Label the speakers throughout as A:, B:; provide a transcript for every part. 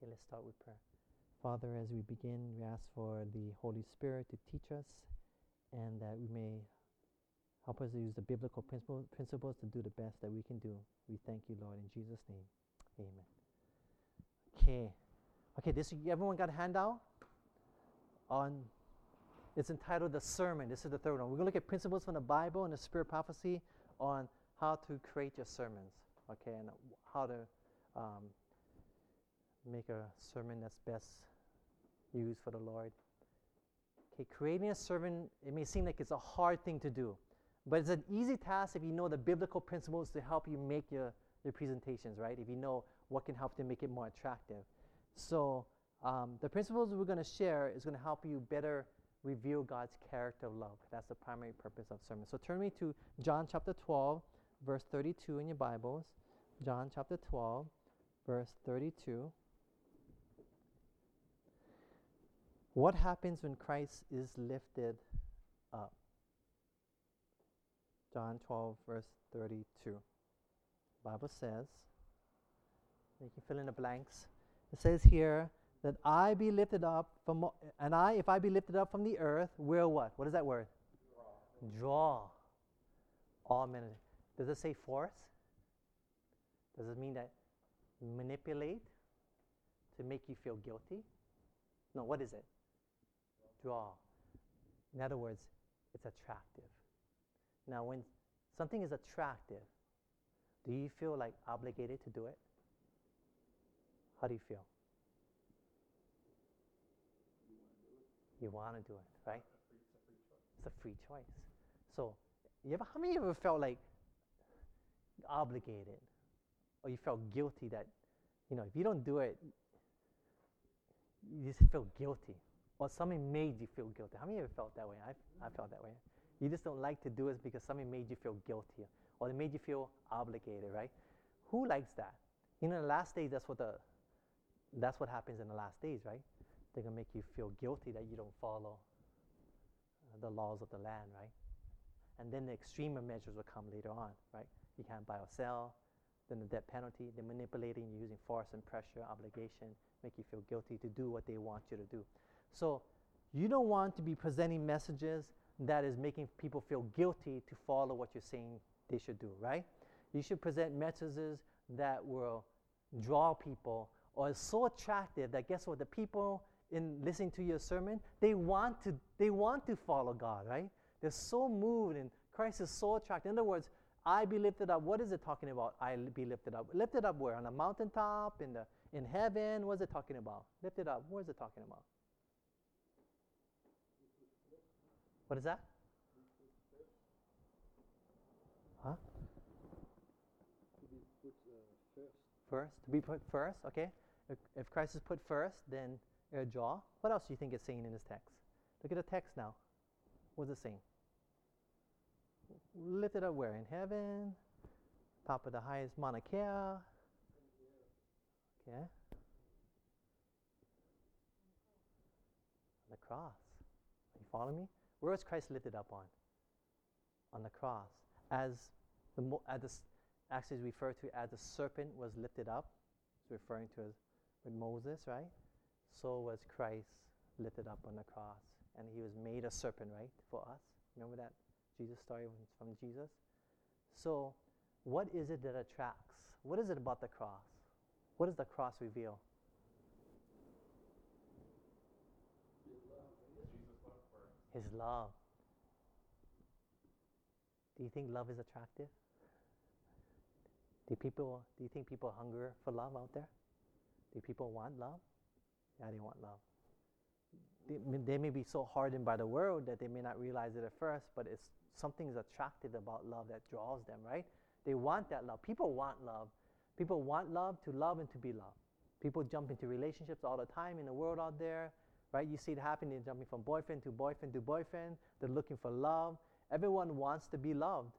A: Okay, let's start with prayer. Father, as we begin, we ask for the Holy Spirit to teach us and that we may help us to use the biblical principles, principles to do the best that we can do. We thank you, Lord, in Jesus' name. Amen. Okay. Okay, this everyone got a handout on it's entitled The Sermon. This is the third one. We're to look at principles from the Bible and the Spirit prophecy on how to create your sermons, okay, and how to um, make a sermon that's best used for the Lord. Okay, creating a sermon, it may seem like it's a hard thing to do, but it's an easy task if you know the biblical principles to help you make your, your presentations, right? If you know what can help to make it more attractive. So, um, the principles we're going to share is going to help you better reveal God's character of love. That's the primary purpose of sermon. So turn me to John chapter 12, verse 32 in your Bibles. John chapter 12, verse 32. What happens when Christ is lifted up? John 12, verse 32. The Bible says, you can fill in the blanks. It says here, that I be lifted up from, and I, if I be lifted up from the earth, will what? What is that word? Draw. All men. Does it say force? Does it mean that manipulate to make you feel guilty? No, what is it? Draw. In other words, it's attractive. Now, when something is attractive, do you feel like obligated to do it? How do you feel? you want to do it, right? It's a free choice. So, you ever, how many of you ever felt like obligated, or you felt guilty that, you know, if you don't do it, you just feel guilty, or something made you feel guilty? How many of you felt that way? I, I felt that way. You just don't like to do it because something made you feel guilty, or it made you feel obligated, right? Who likes that? You know, in the last days, that's what the, that's what happens in the last days, right? they're going to make you feel guilty that you don't follow uh, the laws of the land, right? And then the extremer measures will come later on, right? You can't buy or sell, then the death penalty, they're manipulating you using force and pressure, obligation, make you feel guilty to do what they want you to do. So you don't want to be presenting messages that is making people feel guilty to follow what you're saying they should do, right? You should present messages that will draw people or is so attractive that guess what? The people in listening to your sermon, they want to, they want to follow God, right? They're so moved and Christ is so attractive. In other words, I be lifted up. What is it talking about? I be lifted up. Lifted up where? On a mountaintop? In the in heaven? What is it talking about? Lifted up. What is it talking about? What is that? Huh? To be put First. First, To be put first, okay. If, if Christ is put first, then a jaw. What else do you think it's saying in this text? Look at the text now. What's it saying? Lifted up where? In heaven? Top of the highest Mauna Kea? Okay. The cross. Are you following me? Where was Christ lifted up on? On the cross. As the, as the actually is referred to as the serpent was lifted up. It's referring to as with Moses, right? so was Christ lifted up on the cross. And he was made a serpent, right, for us. Remember that Jesus story from Jesus? So, what is it that attracts? What is it about the cross? What does the cross reveal? His love. Do you think love is attractive? Do people do you think people hunger for love out there? Do people want love? Yeah, they want love. They, they may be so hardened by the world that they may not realize it at first, but it's something's attractive about love that draws them, right? They want that love. People want love. People want love to love and to be loved. People jump into relationships all the time in the world out there, right? You see it happening, jumping from boyfriend to boyfriend to boyfriend. They're looking for love. Everyone wants to be loved.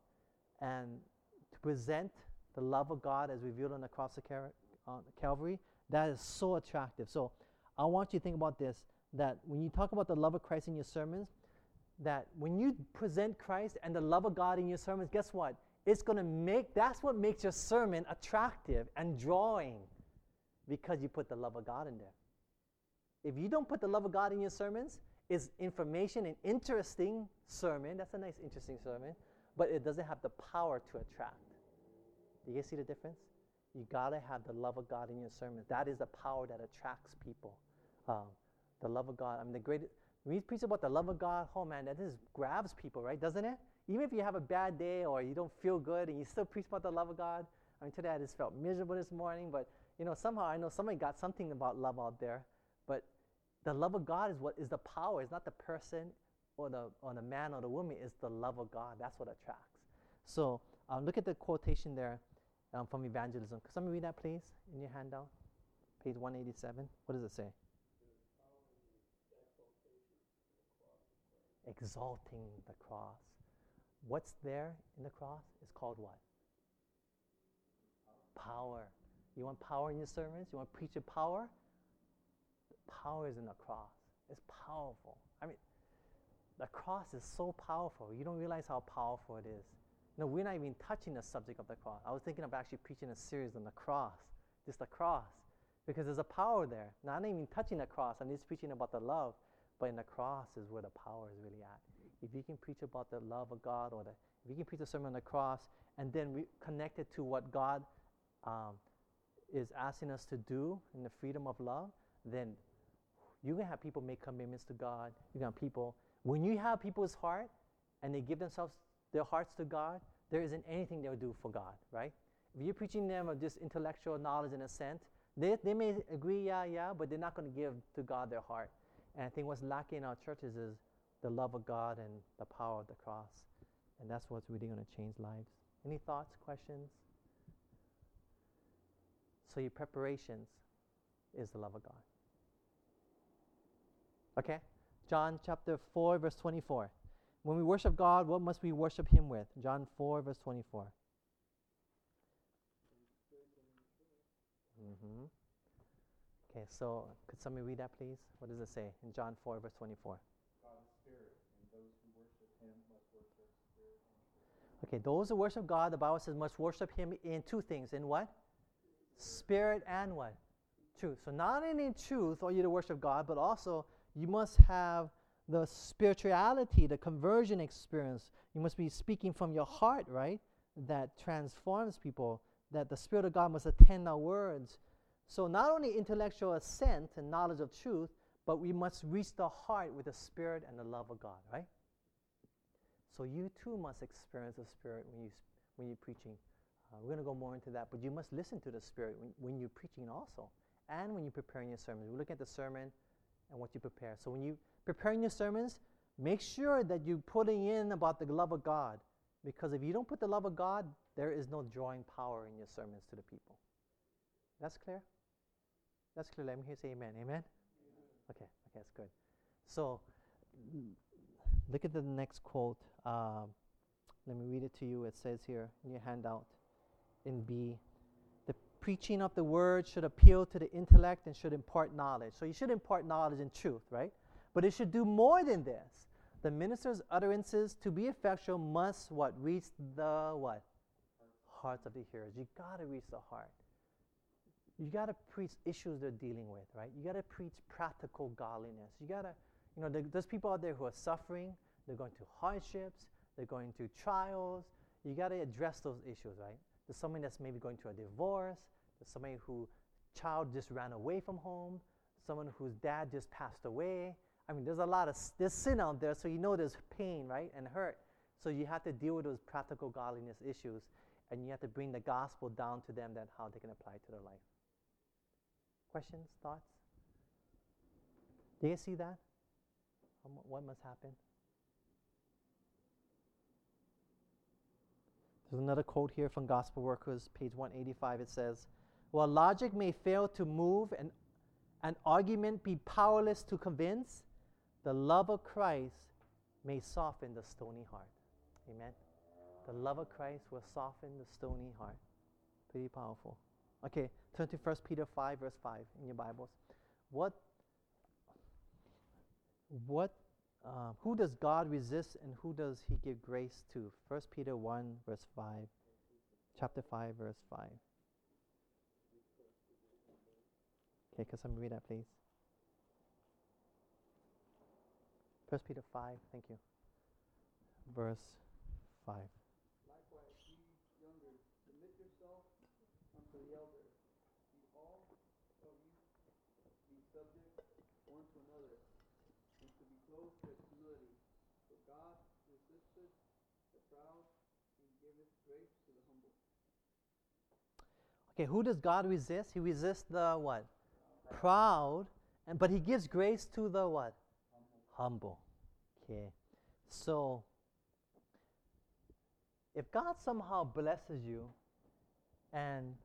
A: And to present the love of God as revealed on the cross of Calvary, that is so attractive. So I want you to think about this that when you talk about the love of Christ in your sermons, that when you present Christ and the love of God in your sermons, guess what? It's going to make, that's what makes your sermon attractive and drawing. because you put the love of God in there. If you don't put the love of God in your sermons, it's information and interesting sermon. That's a nice, interesting sermon, but it doesn't have the power to attract. Do you see the difference? You gotta have the love of God in your sermon. That is the power that attracts people. Um, the love of God. I mean, the greatest. When you preach about the love of God, oh man, that just grabs people, right? Doesn't it? Even if you have a bad day or you don't feel good and you still preach about the love of God. I mean, today I just felt miserable this morning, but you know, somehow I know somebody got something about love out there. The love of God is what is the power. It's not the person or the or the man or the woman. It's the love of God. That's what attracts. So um, look at the quotation there um, from evangelism. Could somebody read that, please, in your handout, page 187? What does it say? Exalting the cross. What's there in the cross is called what? Power. You want power in your sermons? You want to preach your power? Power is in the cross. It's powerful. I mean, the cross is so powerful. You don't realize how powerful it is. No, we're not even touching the subject of the cross. I was thinking of actually preaching a series on the cross, just the cross, because there's a power there. Not even touching the cross, I'm just preaching about the love, but in the cross is where the power is really at. If you can preach about the love of God, or the, if you can preach a sermon on the cross, and then re- connect it to what God um, is asking us to do in the freedom of love, then you can have people make commitments to God. You can have people, when you have people's heart and they give themselves their hearts to God, there isn't anything they'll do for God, right? If you're preaching them of just intellectual knowledge and assent, they, they may agree, yeah, yeah, but they're not going to give to God their heart. And I think what's lacking in our churches is the love of God and the power of the cross. And that's what's really going to change lives. Any thoughts, questions? So your preparations is the love of God. Okay? John chapter 4, verse 24. When we worship God, what must we worship Him with? John 4, verse 24. Mm-hmm. Okay, so could somebody read that, please? What does it say in John 4, verse 24? Okay, those who worship God, the Bible says, must worship Him in two things. In what? Spirit and what? Truth. So not only in truth are you to worship God, but also you must have the spirituality, the conversion experience. You must be speaking from your heart, right? That transforms people, that the Spirit of God must attend our words. So, not only intellectual assent and knowledge of truth, but we must reach the heart with the Spirit and the love of God, right? So, you too must experience the Spirit when, you, when you're preaching. Uh, we're going to go more into that, but you must listen to the Spirit when, when you're preaching also, and when you're preparing your sermon. We look at the sermon and what you prepare. So, when you preparing your sermons, make sure that you're putting in about the love of God. Because if you don't put the love of God, there is no drawing power in your sermons to the people. That's clear? That's clear. Let me hear say amen. Amen? Okay, okay, that's good. So, look at the next quote. Um, let me read it to you. It says here in your handout in B preaching of the word should appeal to the intellect and should impart knowledge. So, you should impart knowledge and truth, right? But it should do more than this. The minister's utterances to be effectual must what? Reach the what? Hearts of the hearers. You gotta reach the heart. You gotta preach issues they're dealing with, right? You gotta preach practical godliness. You gotta, you know, there's people out there who are suffering, they're going through hardships, they're going through trials. You gotta address those issues, right? There's somebody that's maybe going through a divorce, there's somebody who child just ran away from home, someone whose dad just passed away, I mean, there's a lot of there's sin out there, so you know there's pain, right, and hurt. So you have to deal with those practical godliness issues, and you have to bring the gospel down to them that how they can apply it to their life. Questions, thoughts? Do you see that? What must happen? There's another quote here from Gospel Workers, page 185. It says, While logic may fail to move and an argument be powerless to convince, the love of Christ may soften the stony heart. Amen. The love of Christ will soften the stony heart. Pretty powerful. Okay, turn to 1 Peter 5, verse 5 in your Bibles. What, what, uh, who does God resist and who does he give grace to? 1 Peter 1, verse 5. Chapter 5, verse 5. Okay, can somebody read that, please? First Peter 5, thank you. Verse 5.
B: Likewise, ye younger, submit yourself unto the elder. Be all of you be subject one to another, and to be clothed with humility. For God resisteth the proud, and giveth grace to the humble.
A: Okay, who does God resist? He resists the what? Proud, and but he gives grace to the what? Humble. Okay. So if God somehow blesses you and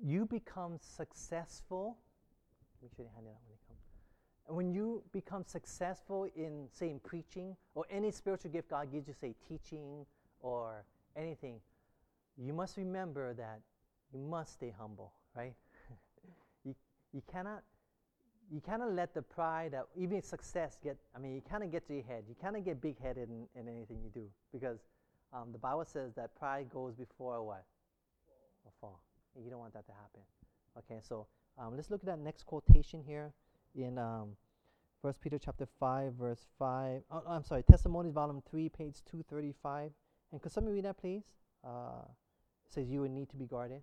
A: you become successful, make sure you hand it out when you come. And when you become successful in, say, in preaching or any spiritual gift God gives you, say, teaching or anything, you must remember that you must stay humble, right? you, you cannot you cannot let the pride that even success get i mean you cannot get to your head. You cannot get big-headed in, in anything you do because um, the bible says that pride goes before what? A fall. You don't want that to happen. Okay so um, let's look at that next quotation here in um, First Peter chapter 5 verse 5 oh, i'm sorry testimonies volume 3 page 235 and could somebody read that please? Uh, says you would need to be guarded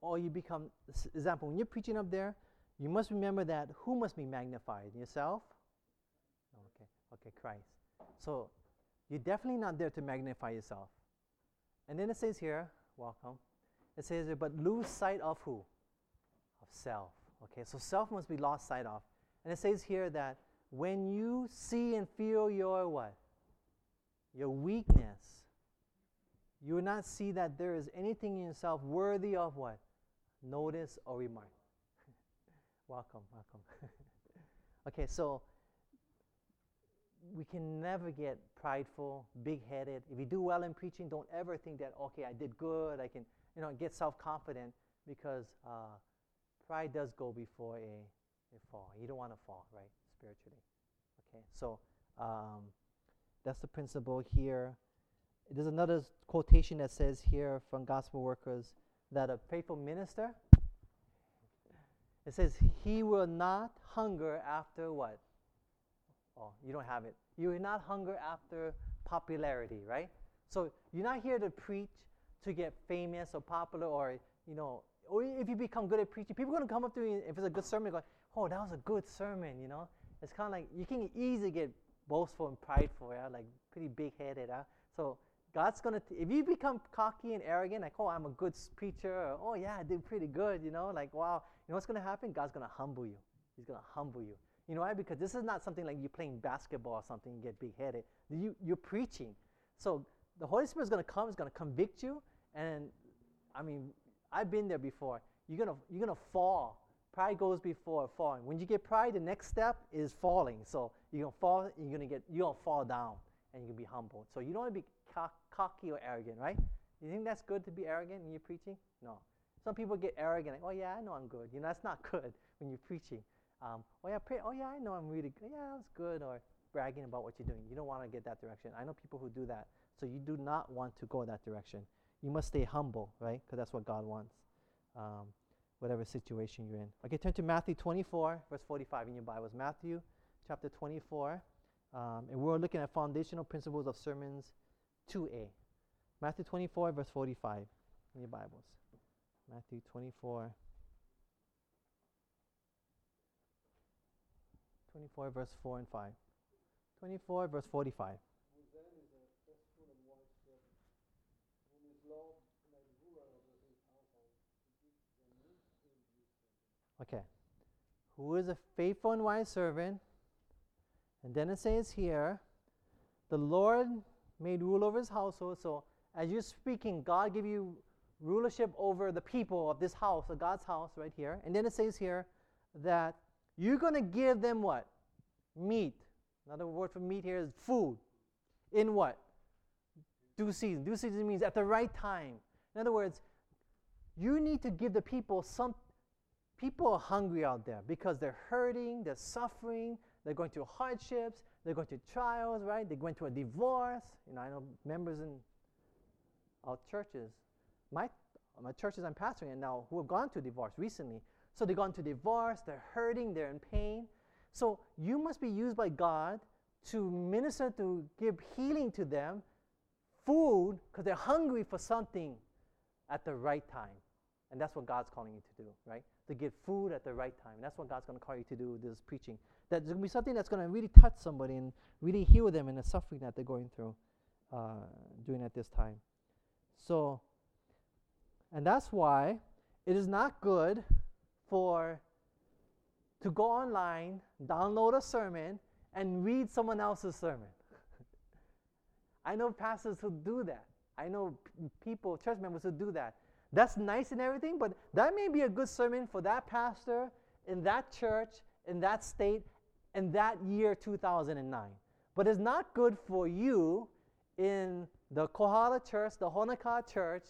A: or you become, example, when you're preaching up there, you must remember that who must be magnified? Yourself? Okay, okay, Christ. So you're definitely not there to magnify yourself. And then it says here, welcome. It says but lose sight of who? Of self. Okay, so self must be lost sight of. And it says here that when you see and feel your what? Your weakness, you will not see that there is anything in yourself worthy of what? Notice or remark. welcome, welcome. okay, so we can never get prideful, big headed. If you do well in preaching, don't ever think that, okay, I did good, I can, you know, get self confident because uh, pride does go before a, a fall. You don't want to fall, right, spiritually. Okay, so um, that's the principle here. There's another quotation that says here from Gospel Workers that a faithful minister, it says, he will not hunger after what? Oh, you don't have it. You will not hunger after popularity, right? So you're not here to preach to get famous or popular or, you know, or if you become good at preaching, people are going to come up to you if it's a good sermon, go, oh, that was a good sermon, you know? It's kind of like you can easily get boastful and prideful, yeah? like pretty big headed. Huh? So God's going to, if you become cocky and arrogant, like, oh, I'm a good preacher, or, oh, yeah, I did pretty good, you know, like, wow, you know what's going to happen? God's going to humble you. He's going to humble you. You know why? Because this is not something like you playing basketball or something and get big headed. You, you're preaching. So the Holy Spirit is going to come, is going to convict you. And I mean, I've been there before. You're going to you're gonna fall. Pride goes before falling. When you get pride, the next step is falling. So you're going to fall, you're going to get, you're going to fall down and you can be humble. So you don't want to be cocky or arrogant, right? You think that's good to be arrogant when you're preaching? No. Some people get arrogant, like, oh yeah, I know I'm good. You know, that's not good when you're preaching. Um, oh yeah, pray, oh yeah, I know I'm really good. Yeah, that's good. Or bragging about what you're doing. You don't want to get that direction. I know people who do that. So you do not want to go that direction. You must stay humble, right? Because that's what God wants, um, whatever situation you're in. Okay, turn to Matthew 24, verse 45 in your Bibles. Matthew chapter 24. Um, and we're looking at foundational principles of sermons 2a. Matthew 24, verse 45 in your Bibles. Matthew 24. 24, verse 4 and 5. 24, verse 45. Okay. Who is a faithful and wise servant? And then it says here, the Lord made rule over his household. So as you're speaking, God give you rulership over the people of this house, of God's house right here. And then it says here that You're going to give them what? Meat. Another word for meat here is food. In what? Due season. Due season means at the right time. In other words, you need to give the people some. People are hungry out there because they're hurting, they're suffering, they're going through hardships, they're going through trials, right? They're going through a divorce. You know, I know members in our churches, my my churches I'm pastoring in now, who have gone to divorce recently. So they've gone to divorce, they're hurting, they're in pain. So you must be used by God to minister, to give healing to them, food, because they're hungry for something at the right time. And that's what God's calling you to do, right? To give food at the right time. That's what God's going to call you to do with this preaching. That there's going to be something that's going to really touch somebody and really heal them in the suffering that they're going through uh, during at this time. So, and that's why it is not good for to go online, download a sermon, and read someone else's sermon. I know pastors who do that. I know p- people, church members who do that. That's nice and everything, but that may be a good sermon for that pastor in that church, in that state, in that year 2009. But it's not good for you in the Kohala church, the Honokaa church,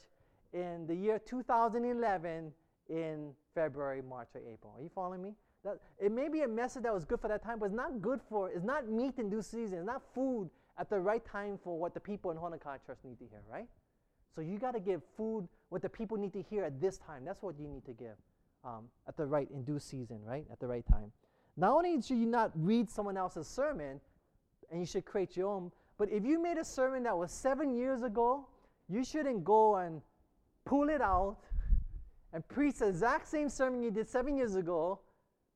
A: in the year 2011 in February, March, or April. Are you following me? That, it may be a message that was good for that time, but it's not good for, it's not meat in due season. It's not food at the right time for what the people in Honokaa church need to hear, right? So you got to give food what the people need to hear at this time. That's what you need to give um, at the right, in due season, right? At the right time. Not only should you not read someone else's sermon, and you should create your own, but if you made a sermon that was seven years ago, you shouldn't go and pull it out and preach the exact same sermon you did seven years ago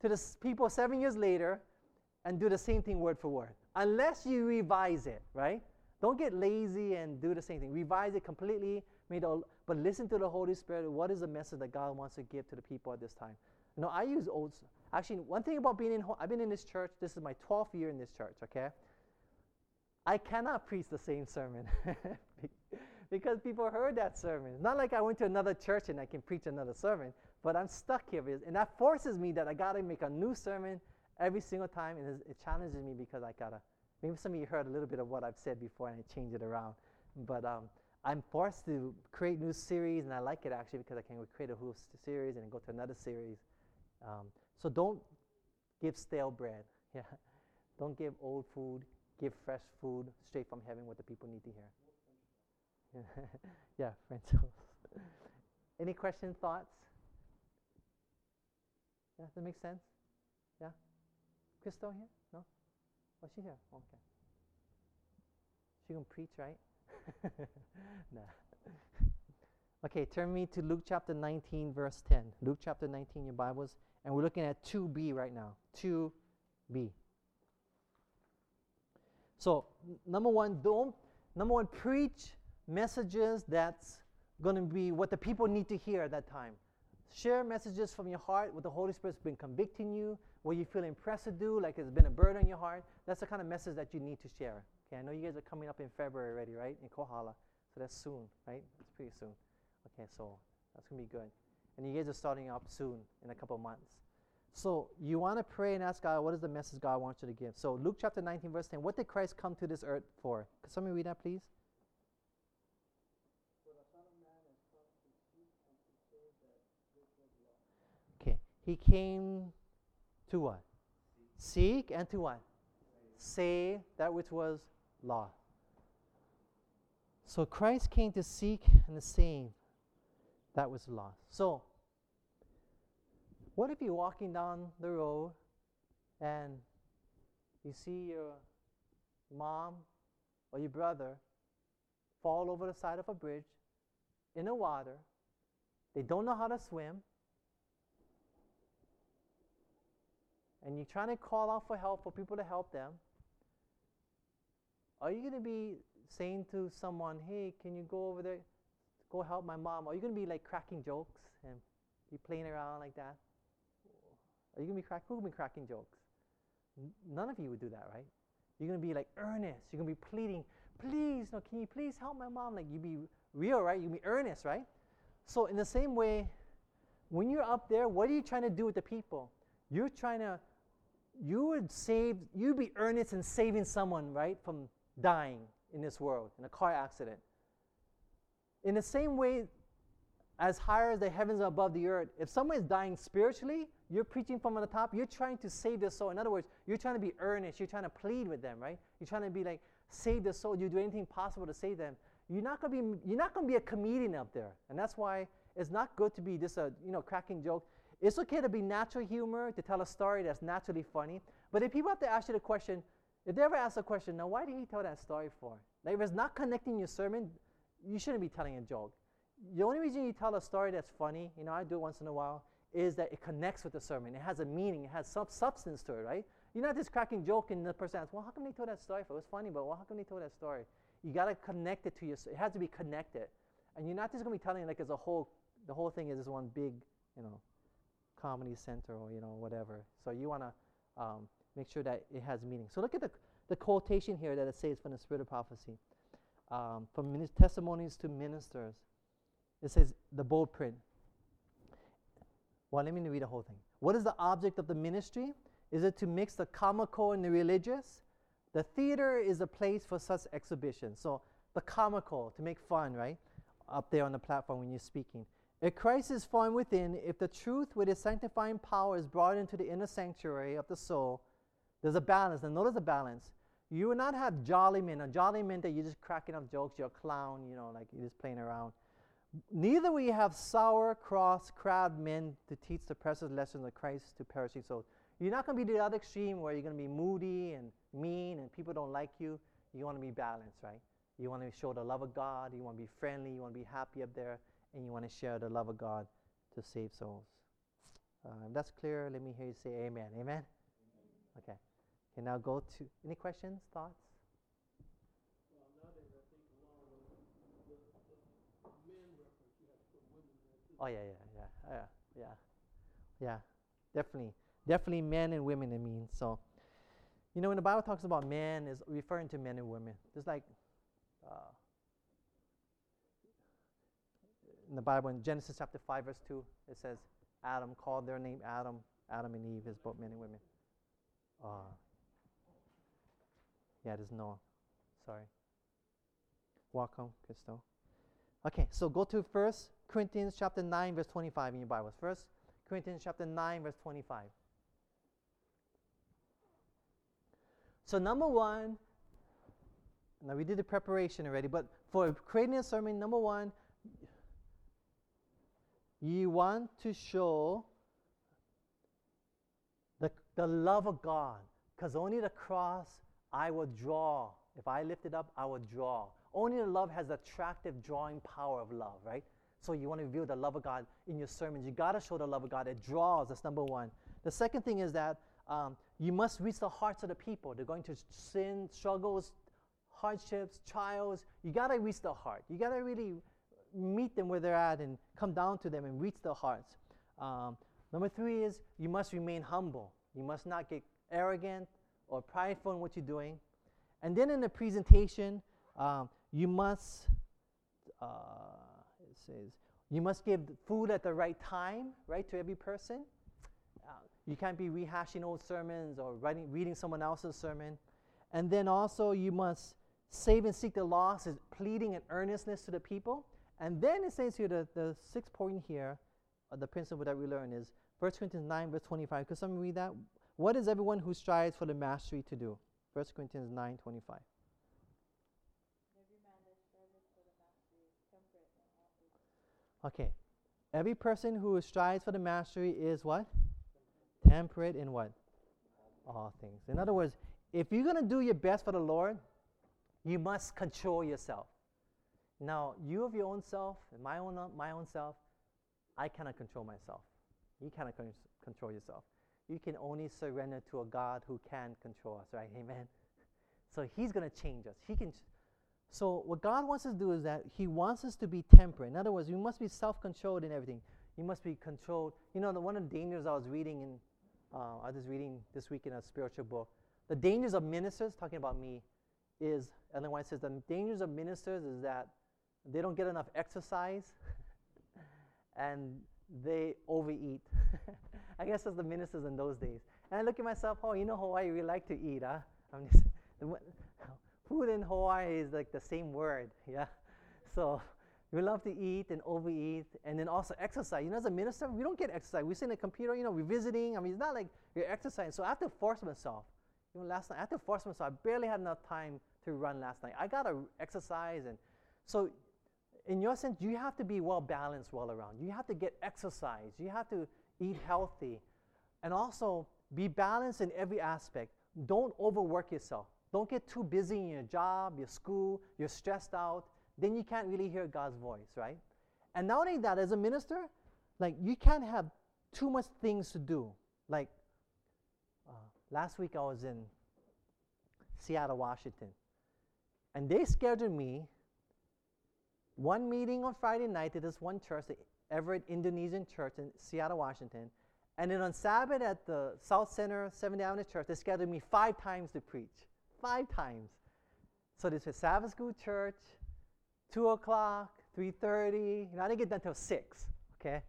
A: to the people seven years later and do the same thing word for word. Unless you revise it, right? Don't get lazy and do the same thing. Revise it completely, but listen to the Holy Spirit. What is the message that God wants to give to the people at this time? You know, I use old. Actually, one thing about being in, I've been in this church. This is my 12th year in this church. Okay, I cannot preach the same sermon because people heard that sermon. It's not like I went to another church and I can preach another sermon, but I'm stuck here, and that forces me that I got to make a new sermon every single time, and it challenges me because I gotta. Maybe some of you heard a little bit of what I've said before, and I changed it around, but um, I'm forced to create new series, and I like it actually because I can create a whole series and then go to another series. Um, so don't give stale bread. Yeah, don't give old food. Give fresh food straight from heaven, what the people need to hear. yeah, French toast. Any questions, thoughts? Yeah, that make sense? Yeah? Crystal here? No? Oh, she here? Okay. She gonna preach, right? nah. Okay, turn me to Luke chapter 19, verse 10. Luke chapter 19, your Bibles. And we're looking at 2b right now. 2b. So, number one, don't, number one, preach messages that's going to be what the people need to hear at that time. Share messages from your heart, what the Holy Spirit's been convicting you, what you feel impressed to do, like it's been a burden on your heart. That's the kind of message that you need to share. Okay, I know you guys are coming up in February already, right? In Kohala. So that's soon, right? It's pretty soon. Okay, so that's going to be good. And you guys are starting up soon in a couple months. So you want to pray and ask God, what is the message God wants you to give? So Luke chapter 19, verse 10. What did Christ come to this earth for? Could somebody read that, please? Okay. He came to what? Seek and to what? Save that which was lost. So Christ came to seek and to save that was lost. So, what if you're walking down the road and you see your mom or your brother fall over the side of a bridge in the water? They don't know how to swim. And you're trying to call out for help for people to help them. Are you going to be saying to someone, hey, can you go over there, go help my mom? Are you going to be like cracking jokes and be playing around like that? Are you going to be crack? Who will be cracking jokes? N- none of you would do that, right? You're going to be like earnest. You're going to be pleading, please, no, can you please help my mom? Like you'd be real, right? You'd be earnest, right? So in the same way, when you're up there, what are you trying to do with the people? You're trying to you would save, you'd be earnest in saving someone, right, from dying in this world in a car accident. In the same way, as higher as the heavens are above the earth, if someone is dying spiritually, you're preaching from the top, you're trying to save their soul. In other words, you're trying to be earnest, you're trying to plead with them, right? You're trying to be like, save their soul, you do anything possible to save them. You're not gonna be you're not gonna be a comedian up there. And that's why it's not good to be just a you know cracking joke. It's okay to be natural humor, to tell a story that's naturally funny. But if people have to ask you the question, if they ever ask the question, now why did he tell that story for? Like if it's not connecting your sermon, you shouldn't be telling a joke. The only reason you tell a story that's funny, you know, I do it once in a while, is that it connects with the sermon. It has a meaning, it has some substance to it, right? You're not just cracking joke and the person asks, well, how come they told that story for? It was funny, but well, how come they told that story? You got to connect it to your, it has to be connected. And you're not just to be telling it like it's a whole, the whole thing is this one big, you know, comedy center or, you know, whatever. So you want to um, make sure that it has meaning. So look at the, the quotation here that it says from the Spirit of Prophecy. Um, from testimonies to ministers. It says the bold print. Well, let me read the whole thing. What is the object of the ministry? Is it to mix the comical and the religious? The theater is a place for such exhibitions. So the comical, to make fun, right? Up there on the platform when you're speaking. If Christ is formed within, if the truth with its sanctifying power is brought into the inner sanctuary of the soul, there's a balance. And notice the balance. You will not have jolly men. A jolly men that you're just cracking up jokes, you're a clown, you know, like you're just playing around. Neither will you have sour, cross, crabbed men to teach the precious lessons of Christ to perishing souls. You're not going to be the other extreme where you're going to be moody and mean and people don't like you. You want to be balanced, right? You want to show the love of God. You want to be friendly. You want to be happy up there. And you want to share the love of God to save souls. Uh, if that's clear, let me hear you say amen. Amen? Okay. Okay, now go to any questions, thoughts? Oh yeah, yeah, yeah, yeah, yeah, yeah. Definitely, definitely, men and women. I mean, so you know, when the Bible talks about men, is referring to men and women. Just like uh, in the Bible, in Genesis chapter five, verse two, it says, "Adam called their name Adam. Adam and Eve is both men and women." Uh, yeah, there's Noah. Sorry. Welcome, Christo. Okay, so go to First Corinthians chapter 9, verse 25 in your Bibles. First Corinthians chapter 9, verse 25. So number one, now we did the preparation already, but for creating a sermon, number one, you want to show the, the love of God. Because only the cross I will draw. If I lift it up, I will draw. Only the love has attractive drawing power of love, right? So you want to reveal the love of God in your sermons. You got to show the love of God. It draws. That's number one. The second thing is that um, you must reach the hearts of the people. They're going to sin, struggles, hardships, trials. You got to reach the heart. You got to really meet them where they're at and come down to them and reach their hearts. Um, number three is you must remain humble. You must not get arrogant or prideful in what you're doing. And then in the presentation, um, you must, uh, it says, you must give food at the right time, right, to every person. Uh, you can't be rehashing old sermons or writing, reading someone else's sermon. And then also, you must save and seek the lost, is pleading and earnestness to the people. And then it says here, the, the sixth point here, uh, the principle that we learn is 1 Corinthians 9, verse 25. Could someone read that? What is everyone who strives for the mastery to do? 1 Corinthians 9, 25. Okay. Every person who strives for the mastery is what? Temperate in what? All things. In other words, if you're going to do your best for the Lord, you must control yourself. Now, you of your own self, my own, my own self, I cannot control myself. You cannot con- control yourself. You can only surrender to a God who can control us, right? Amen. So He's going to change us. He can. Ch- so what God wants us to do is that He wants us to be temperate. In other words, you must be self-controlled in everything. You must be controlled. You know, the, one of the dangers I was reading in, uh, I was reading this week in a spiritual book. The dangers of ministers, talking about me, is and Ellen White says the dangers of ministers is that they don't get enough exercise and they overeat. I guess that's the ministers in those days. And I look at myself, oh, you know, Hawaii, we like to eat, huh? I'm just, food in Hawaii is like the same word, yeah? So we love to eat and overeat and then also exercise. You know, as a minister, we don't get exercise. We sit in the computer, you know, we're visiting. I mean, it's not like you're exercising. So I have to force myself. Last night, I have to force myself. I barely had enough time to run last night. I got to exercise. And so, in your sense, you have to be well balanced well around. You have to get exercise. You have to eat healthy. And also, be balanced in every aspect. Don't overwork yourself. Don't get too busy in your job, your school, you're stressed out then you can't really hear God's voice, right? And not only that, as a minister, like you can't have too much things to do. Like uh, last week, I was in Seattle, Washington, and they scheduled me one meeting on Friday night at this one church, the Everett Indonesian Church in Seattle, Washington. And then on Sabbath at the South Center 70th Avenue Church, they scheduled me five times to preach. Five times. So this a Sabbath school church, 2 o'clock, 3.30. You know, I didn't get done until 6, okay?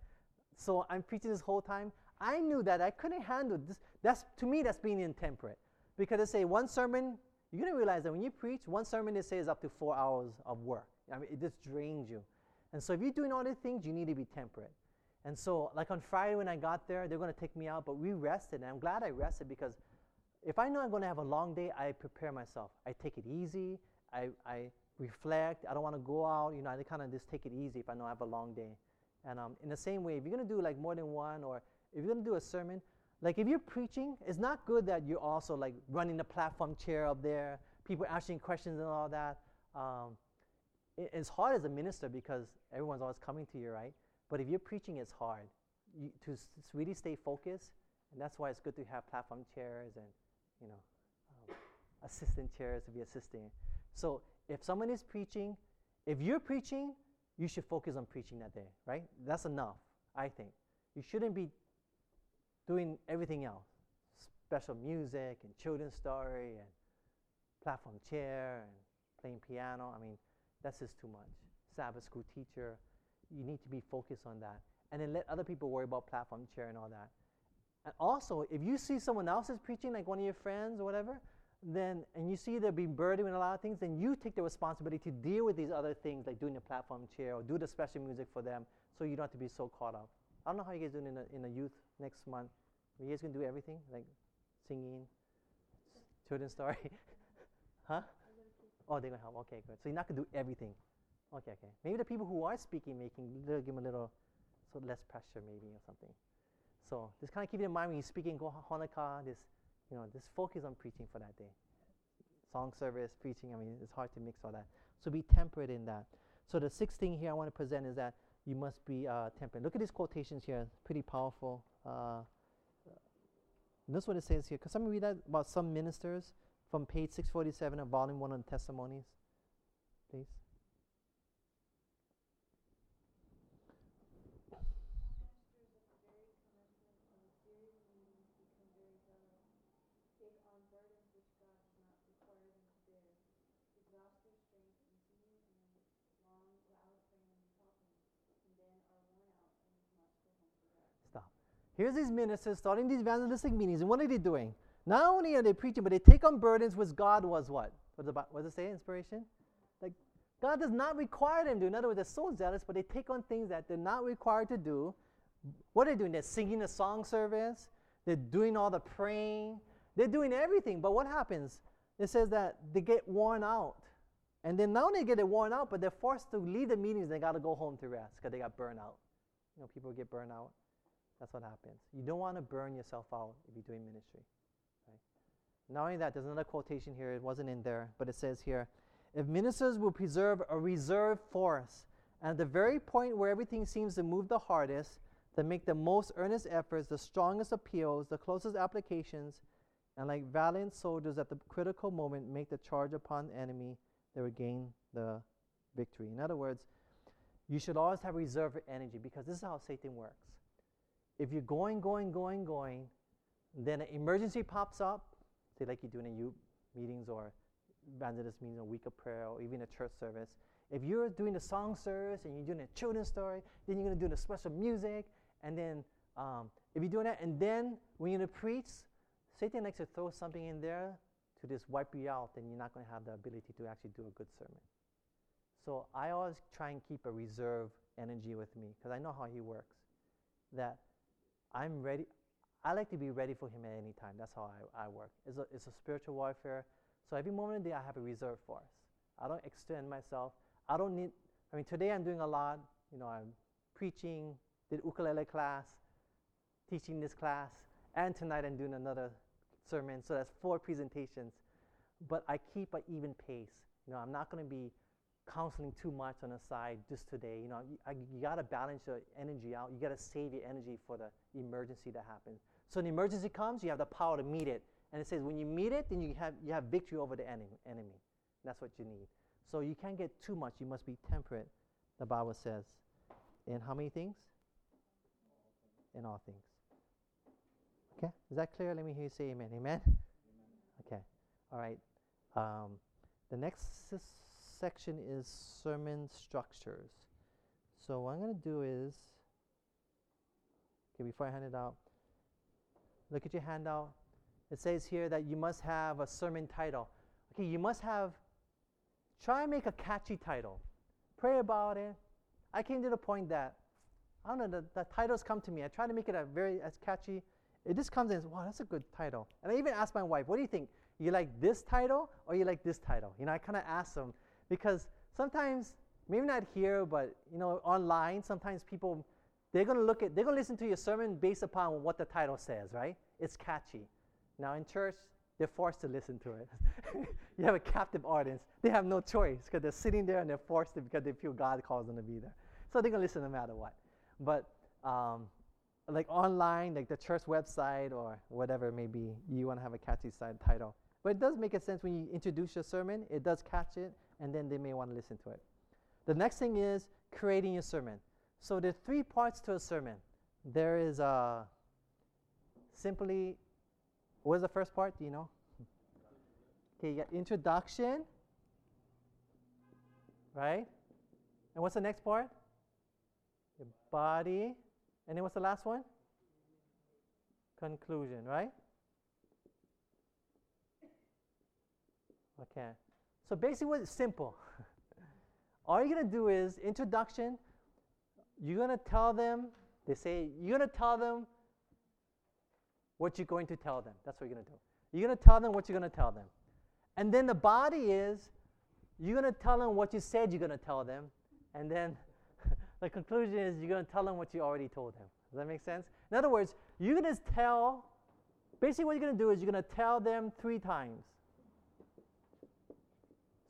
A: So I'm preaching this whole time. I knew that I couldn't handle this. That's, to me, that's being intemperate. Because they say one sermon, you're going to realize that when you preach, one sermon they say is up to four hours of work. I mean, it just drains you. And so if you're doing all these things, you need to be temperate. And so, like on Friday when I got there, they're going to take me out, but we rested. And I'm glad I rested because if I know I'm going to have a long day, I prepare myself. I take it easy. I, I reflect. I don't want to go out. You know, I kind of just take it easy if I know I have a long day. And um, in the same way, if you're going to do like more than one, or if you're going to do a sermon, like if you're preaching, it's not good that you're also like running the platform chair up there, people asking questions and all that. Um, it's hard as a minister because everyone's always coming to you, right? But if you're preaching, it's hard you, to really stay focused, and that's why it's good to have platform chairs and you know um, assistant chairs to be assisting. So if someone is preaching, if you're preaching, you should focus on preaching that day, right? That's enough, I think. You shouldn't be doing everything else special music and children's story and platform chair and playing piano. I mean, that's just too much. Sabbath school teacher, you need to be focused on that. And then let other people worry about platform chair and all that. And also, if you see someone else is preaching, like one of your friends or whatever, then and you see they're being burdened with a lot of things, then you take the responsibility to deal with these other things like doing the platform chair or do the special music for them so you don't have to be so caught up. I don't know how you guys doing in the in a youth next month. Are you guys gonna do everything? Like singing, children's story? huh? Oh, they're gonna help. Okay, good. So you're not gonna do everything. Okay, okay. Maybe the people who are speaking making give them a little so less pressure maybe or something. So just kind of keep it in mind when you're speaking go Honokaa, this you know, just focus on preaching for that day. Song service, preaching, I mean, it's hard to mix all that. So be temperate in that. So the sixth thing here I want to present is that you must be uh, temperate. Look at these quotations here, pretty powerful. Uh, notice what it says here. Could someone read that about some ministers from page 647 of volume 1 on testimonies, please? Here's these ministers starting these evangelistic meetings, and what are they doing? Not only are they preaching, but they take on burdens which God was what? What does, it say, inspiration? Like, God does not require them to. In other words, they're so zealous, but they take on things that they're not required to do. What are they doing? They're singing the song service, they're doing all the praying, they're doing everything. But what happens? It says that they get worn out. And then not only get it worn out, but they're forced to leave the meetings, they got to go home to rest because they got burned out. You know, people get burned out. That's what happens. You don't want to burn yourself out if you're doing ministry. Not only that, there's another quotation here. It wasn't in there, but it says here if ministers will preserve a reserve force, and at the very point where everything seems to move the hardest, to make the most earnest efforts, the strongest appeals, the closest applications, and like valiant soldiers at the critical moment make the charge upon the enemy, they will gain the victory. In other words, you should always have reserve energy because this is how Satan works if you're going, going, going, going, then an emergency pops up, say like you do in a youth meetings or evangelist meetings, a week of prayer, or even a church service. If you're doing the song service and you're doing a children's story, then you're going to do the special music, and then um, if you're doing that, and then when you're going to preach, Satan likes to throw something in there to just wipe you out, then you're not going to have the ability to actually do a good sermon. So I always try and keep a reserve energy with me because I know how he works. That I'm ready. I like to be ready for him at any time. That's how I, I work. It's a, it's a spiritual warfare. So every moment of the day, I have a reserve force. I don't extend myself. I don't need, I mean, today I'm doing a lot. You know, I'm preaching, did ukulele class, teaching this class, and tonight I'm doing another sermon. So that's four presentations. But I keep an even pace. You know, I'm not going to be counseling too much on the side just today. You know, I, you got to balance your energy out. You got to save your energy for the emergency that happens. So an emergency comes, you have the power to meet it. And it says when you meet it, then you have you have victory over the enemy. enemy. That's what you need. So you can't get too much. You must be temperate. The Bible says. In how many things? In all things. Okay, is that clear? Let me hear you say amen. Amen. amen. Okay. All right. Um, the next section is sermon structures. So what I'm going to do is, okay, before I hand it out, look at your handout. It says here that you must have a sermon title. Okay, you must have, try and make a catchy title. Pray about it. I came to the point that, I don't know, the, the titles come to me. I try to make it a very as catchy. It just comes in, wow, that's a good title. And I even asked my wife, what do you think? You like this title or you like this title? You know, I kind of asked them because sometimes, maybe not here, but you know, online, sometimes people they're gonna look at they're gonna listen to your sermon based upon what the title says, right? It's catchy. Now in church, they're forced to listen to it. you have a captive audience. They have no choice because they're sitting there and they're forced to because they feel God calls them to be there. So they're gonna listen no matter what. But um, like online, like the church website or whatever it may be, you want to have a catchy side title. But it does make a sense when you introduce your sermon, it does catch it, and then they may want to listen to it. The next thing is creating your sermon. So there are three parts to a sermon. There is a uh, simply, what is the first part? Do you know? Okay, you got introduction, right? And what's the next part? The body. And then what's the last one? Conclusion, right? Okay. So basically, it's simple. All you're going to do is introduction. You're going to tell them, they say, you're going to tell them what you're going to tell them. That's what you're going to do. You're going to tell them what you're going to tell them. And then the body is, you're going to tell them what you said you're going to tell them. And then the conclusion is, you're going to tell them what you already told them. Does that make sense? In other words, you're going to tell, basically, what you're going to do is you're going to tell them three times.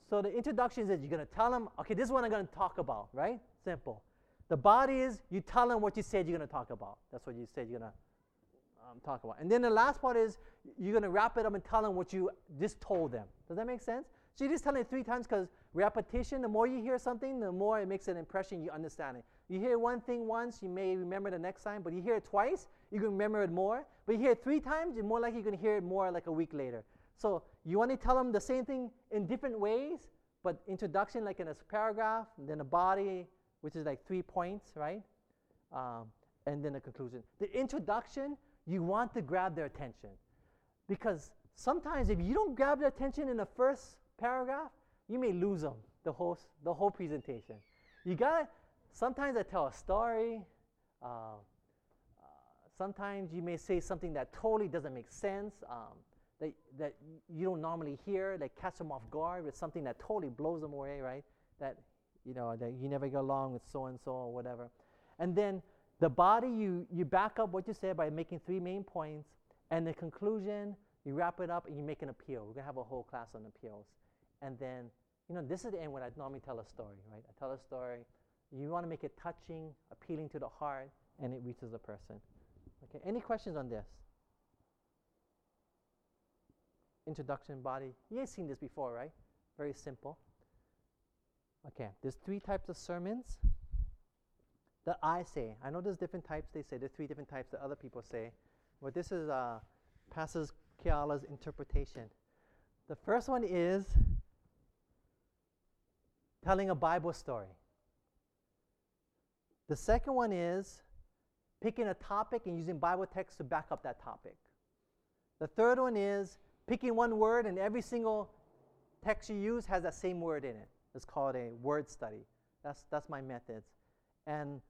A: So the introduction is you're going to tell them, okay, this is what I'm going to talk about, right? Simple. The body is you tell them what you said you're going to talk about. That's what you said you're going to um, talk about. And then the last part is you're going to wrap it up and tell them what you just told them. Does that make sense? So you just tell it three times because repetition, the more you hear something, the more it makes an impression, you understand it. You hear one thing once, you may remember the next time, but you hear it twice, you can remember it more. But you hear it three times, you're more likely you're going to hear it more like a week later. So you want to tell them the same thing in different ways, but introduction like in a paragraph, then a body, which is like three points, right? Um, and then a conclusion. The introduction, you want to grab their attention. Because sometimes if you don't grab their attention in the first paragraph, you may lose them the whole, the whole presentation. You gotta, sometimes I tell a story. Uh, uh, sometimes you may say something that totally doesn't make sense. Um, that, that you don't normally hear, that catch them off guard with something that totally blows them away, right? That, you know, that you never get along with so and so or whatever. And then the body, you, you back up what you said by making three main points. And the conclusion, you wrap it up and you make an appeal. We're going to have a whole class on appeals. And then, you know, this is the end when I normally tell a story, right? I tell a story. You want to make it touching, appealing to the heart, and it reaches the person. Okay, any questions on this? introduction body. You guys seen this before, right? Very simple. Okay, there's three types of sermons that I say. I know there's different types they say. There's three different types that other people say. But this is uh, Pastor Keala's interpretation. The first one is telling a Bible story. The second one is picking a topic and using Bible text to back up that topic. The third one is picking one word, and every single text you use has that same word in it. It's called a word study. That's, that's my methods. And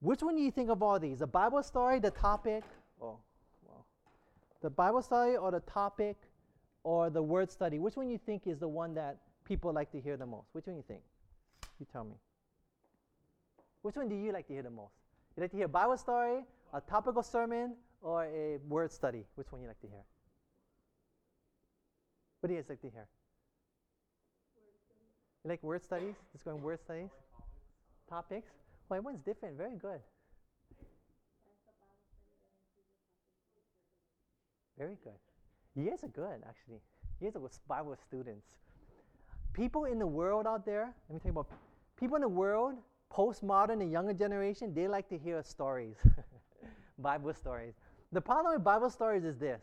A: which one do you think of all these? The Bible story, the topic, oh, well, the Bible study or the topic or the word study? Which one you think is the one that people like to hear the most? Which one you think? You tell me. Which one do you like to hear the most? You like to hear a Bible story, a topical sermon, or a word study? Which one you like to hear? What do you guys like to hear? You like word studies? Just going word studies? Topics? Well, everyone's different. Very good. Very good. You guys are good, actually. You guys are Bible students. People in the world out there, let me tell you about people in the world, postmodern and younger generation, they like to hear stories, Bible stories. The problem with Bible stories is this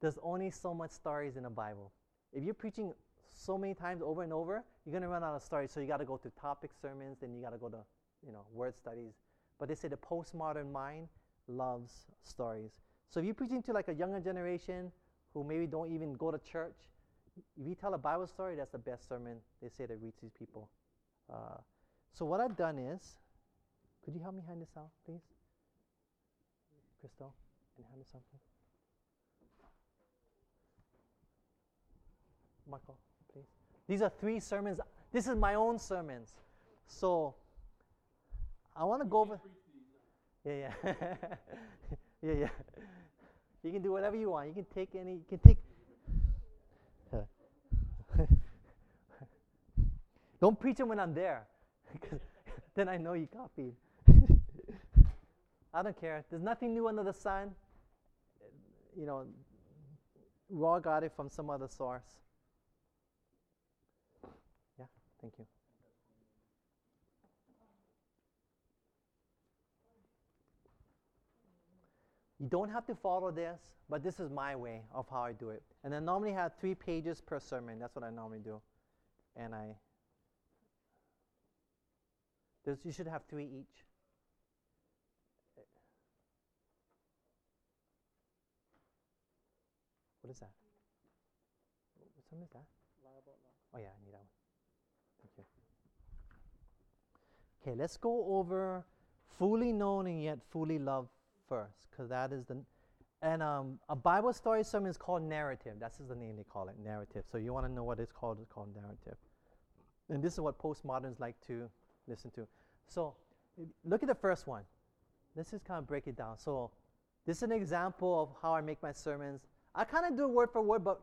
A: there's only so much stories in the Bible. If you're preaching so many times over and over, you're going to run out of stories. So you got to go to topic sermons, then you got to go to, you know, word studies. But they say the postmodern mind loves stories. So if you're preaching to like a younger generation who maybe don't even go to church, if you tell a Bible story, that's the best sermon they say to reach these people. Uh, so what I've done is, could you help me hand this out, please, Crystal, and hand this out, please. Michael. These are three sermons. This is my own sermons. So I want to go over. Yeah, yeah. yeah, yeah. You can do whatever you want. You can take any, you can take. Don't preach them when I'm there, because then I know you copied. I don't care. There's nothing new under the sun. You know, Raw got it from some other source. Yeah, thank you. You don't have to follow this, but this is my way of how I do it. And I normally have three pages per sermon. That's what I normally do. And I, there's, you should have three each. What is that? What is that? Oh, yeah, I need that one. Thank you. Okay, let's go over fully known and yet fully loved first, because that is the. And um, a Bible story sermon is called narrative. That's the name they call it, narrative. So you want to know what it's called? It's called narrative. And this is what postmoderns like to listen to. So look at the first one. Let's just kind of break it down. So this is an example of how I make my sermons. I kind of do word for word, but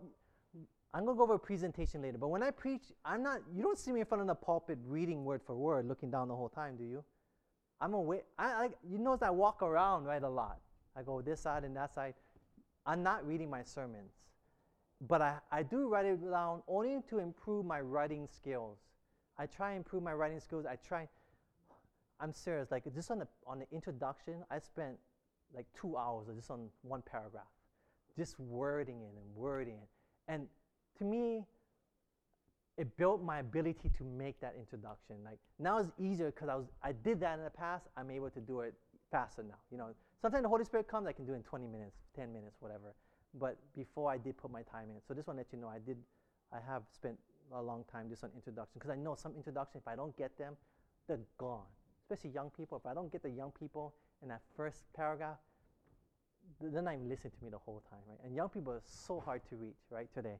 A: I'm going to go over a presentation later. But when I preach, I'm not, you don't see me in front of the pulpit reading word for word, looking down the whole time, do you? I'm away. I, I, you notice I walk around right a lot. I go this side and that side. I'm not reading my sermons, but I, I do write it down only to improve my writing skills. I try and improve my writing skills. I try. I'm serious. Like just on the on the introduction, I spent like two hours just on one paragraph, just wording it and wording it. And to me, it built my ability to make that introduction. Like now it's easier because I was I did that in the past. I'm able to do it faster now. You know, sometimes the Holy Spirit comes, I can do it in 20 minutes, 10 minutes, whatever. But before I did put my time in. So this one let you know I did. I have spent a long time just on introduction because I know some introduction. If I don't get them, they're gone. Especially young people. If I don't get the young people in that first paragraph, they're not even listening to me the whole time, right? And young people are so hard to reach, right? Today.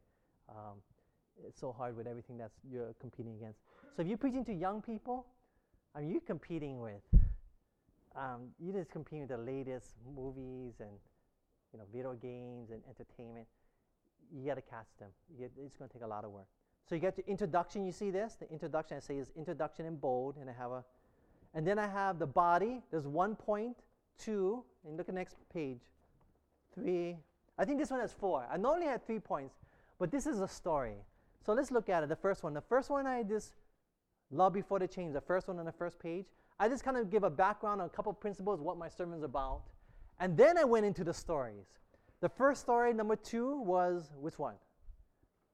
A: Um, it's so hard with everything that you're competing against. So if you're preaching to young people, I mean, you're competing with, um, you're just competing with the latest movies and, you know, video games and entertainment. You got to catch them. Get, it's going to take a lot of work. So you get the introduction. You see this? The introduction I say is introduction in bold, and I have a, and then I have the body. There's one point, two, and look at the next page, three. I think this one has four. I normally had three points, but this is a story. So let's look at it. The first one. The first one I just love before the change. The first one on the first page. I just kind of give a background on a couple principles, what my sermon's about, and then I went into the stories. The first story, number two, was which one?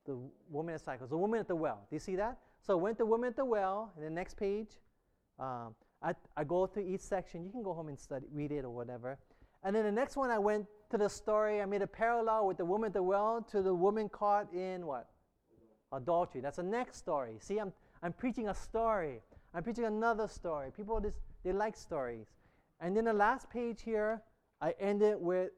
A: The woman at cycles. The woman at the well. Do you see that? So I went to The woman at the well, and the next page, um, I, I go through each section. You can go home and study, read it or whatever. And then the next one, I went to the story. I made a parallel with the woman at the well to the woman caught in what? Adultery. That's the next story. See, I'm, I'm preaching a story. I'm preaching another story. People just they like stories. And then the last page here, I ended with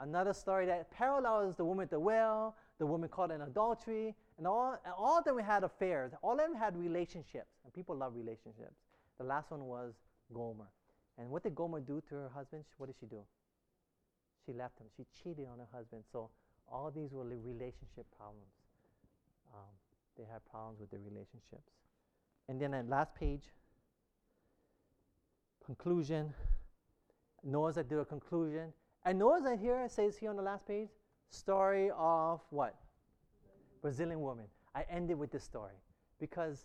A: another story that parallels the woman at the well, the woman caught in adultery, and all, and all of them had affairs. All of them had relationships, and people love relationships. The last one was Gomer. And what did Gomer do to her husband? What did she do? She left him. She cheated on her husband. So all these were relationship problems. Um, they had problems with their relationships. And then that last page, conclusion. Noah's that do a conclusion. And Noah's that here says here on the last page, story of what? Brazilian woman. I ended with this story because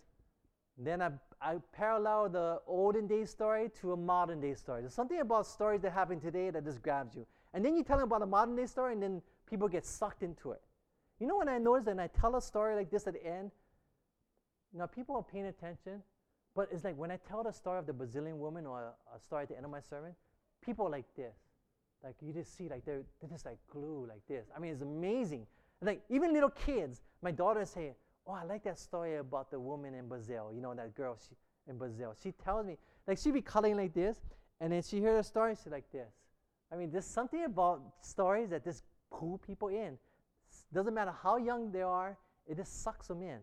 A: then I, I parallel the olden day story to a modern day story. There's something about stories that happen today that just grabs you. And then you tell them about a modern day story, and then people get sucked into it. You know when I notice and I tell a story like this at the end, know, people are paying attention, but it's like when I tell the story of the Brazilian woman or a, a story at the end of my sermon, people are like this. Like you just see like they're, they're just like glue like this. I mean, it's amazing. Like even little kids, my daughter say, oh, I like that story about the woman in Brazil. You know, that girl she, in Brazil. She tells me, like she be coloring like this, and then she hears a story, she's like this. I mean, there's something about stories that just pull people in. Doesn't matter how young they are, it just sucks them in.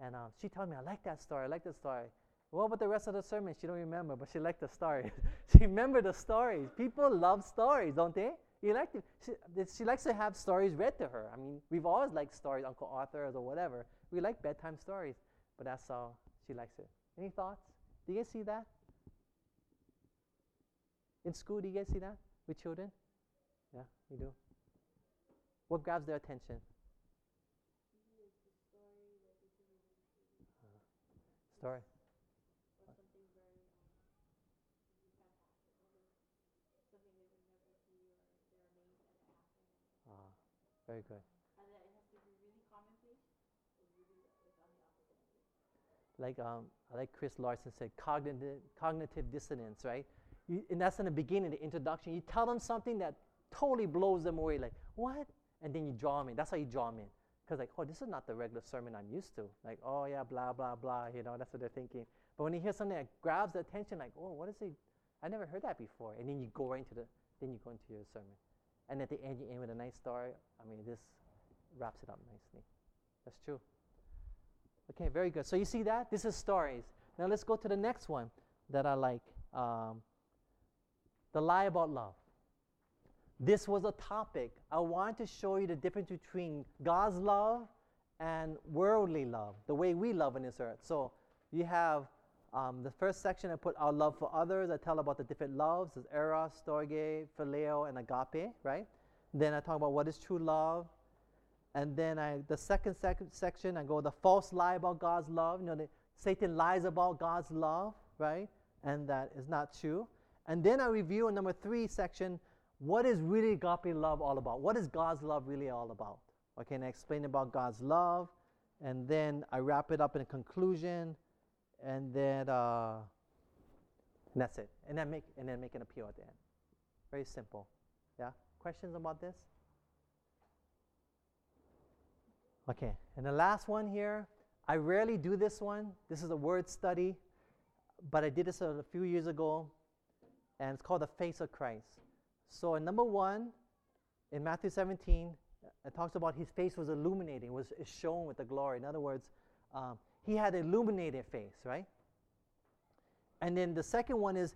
A: And um, she told me, I like that story, I like that story. What about the rest of the sermon? She don't remember, but she liked the story. she remembered the stories. People love stories, don't they? You like she, she likes to have stories read to her. I mean, we've always liked stories, Uncle Arthur's or whatever. We like bedtime stories, but that's how she likes it. Any thoughts? Do you guys see that? In school, do you guys see that with children? Yeah, you do. What grabs their attention? story. Ah, very good. Like um, like Chris Larson said, cognitive cognitive dissonance, right? You, and that's in the beginning, the introduction. You tell them something that totally blows them away, like what? And then you draw them in. That's how you draw them in. Because like, oh, this is not the regular sermon I'm used to. Like, oh yeah, blah blah blah. You know, that's what they're thinking. But when you hear something that grabs the attention, like, oh, what is it? I never heard that before. And then you go right into the, then you go into your sermon. And at the end, you end with a nice story. I mean, this wraps it up nicely. That's true. Okay, very good. So you see that? This is stories. Now let's go to the next one that I like. Um, the lie about love. This was a topic. I wanted to show you the difference between God's love and worldly love, the way we love on this earth. So you have um, the first section, I put our love for others. I tell about the different loves. There's eros, storge, phileo, and agape, right? Then I talk about what is true love. And then I, the second sec- section, I go the false lie about God's love. You know, the, Satan lies about God's love, right? And that is not true. And then I review in number three section, what is really agape love all about? What is God's love really all about? Okay, and I explain about God's love, and then I wrap it up in a conclusion, and then uh, and that's it. And then make and then make an appeal at the end. Very simple. Yeah. Questions about this? Okay, and the last one here. I rarely do this one. This is a word study, but I did this a few years ago, and it's called the face of Christ. So in number one, in Matthew 17, it talks about his face was illuminating, was shown with the glory. In other words, um, he had an illuminated face, right? And then the second one is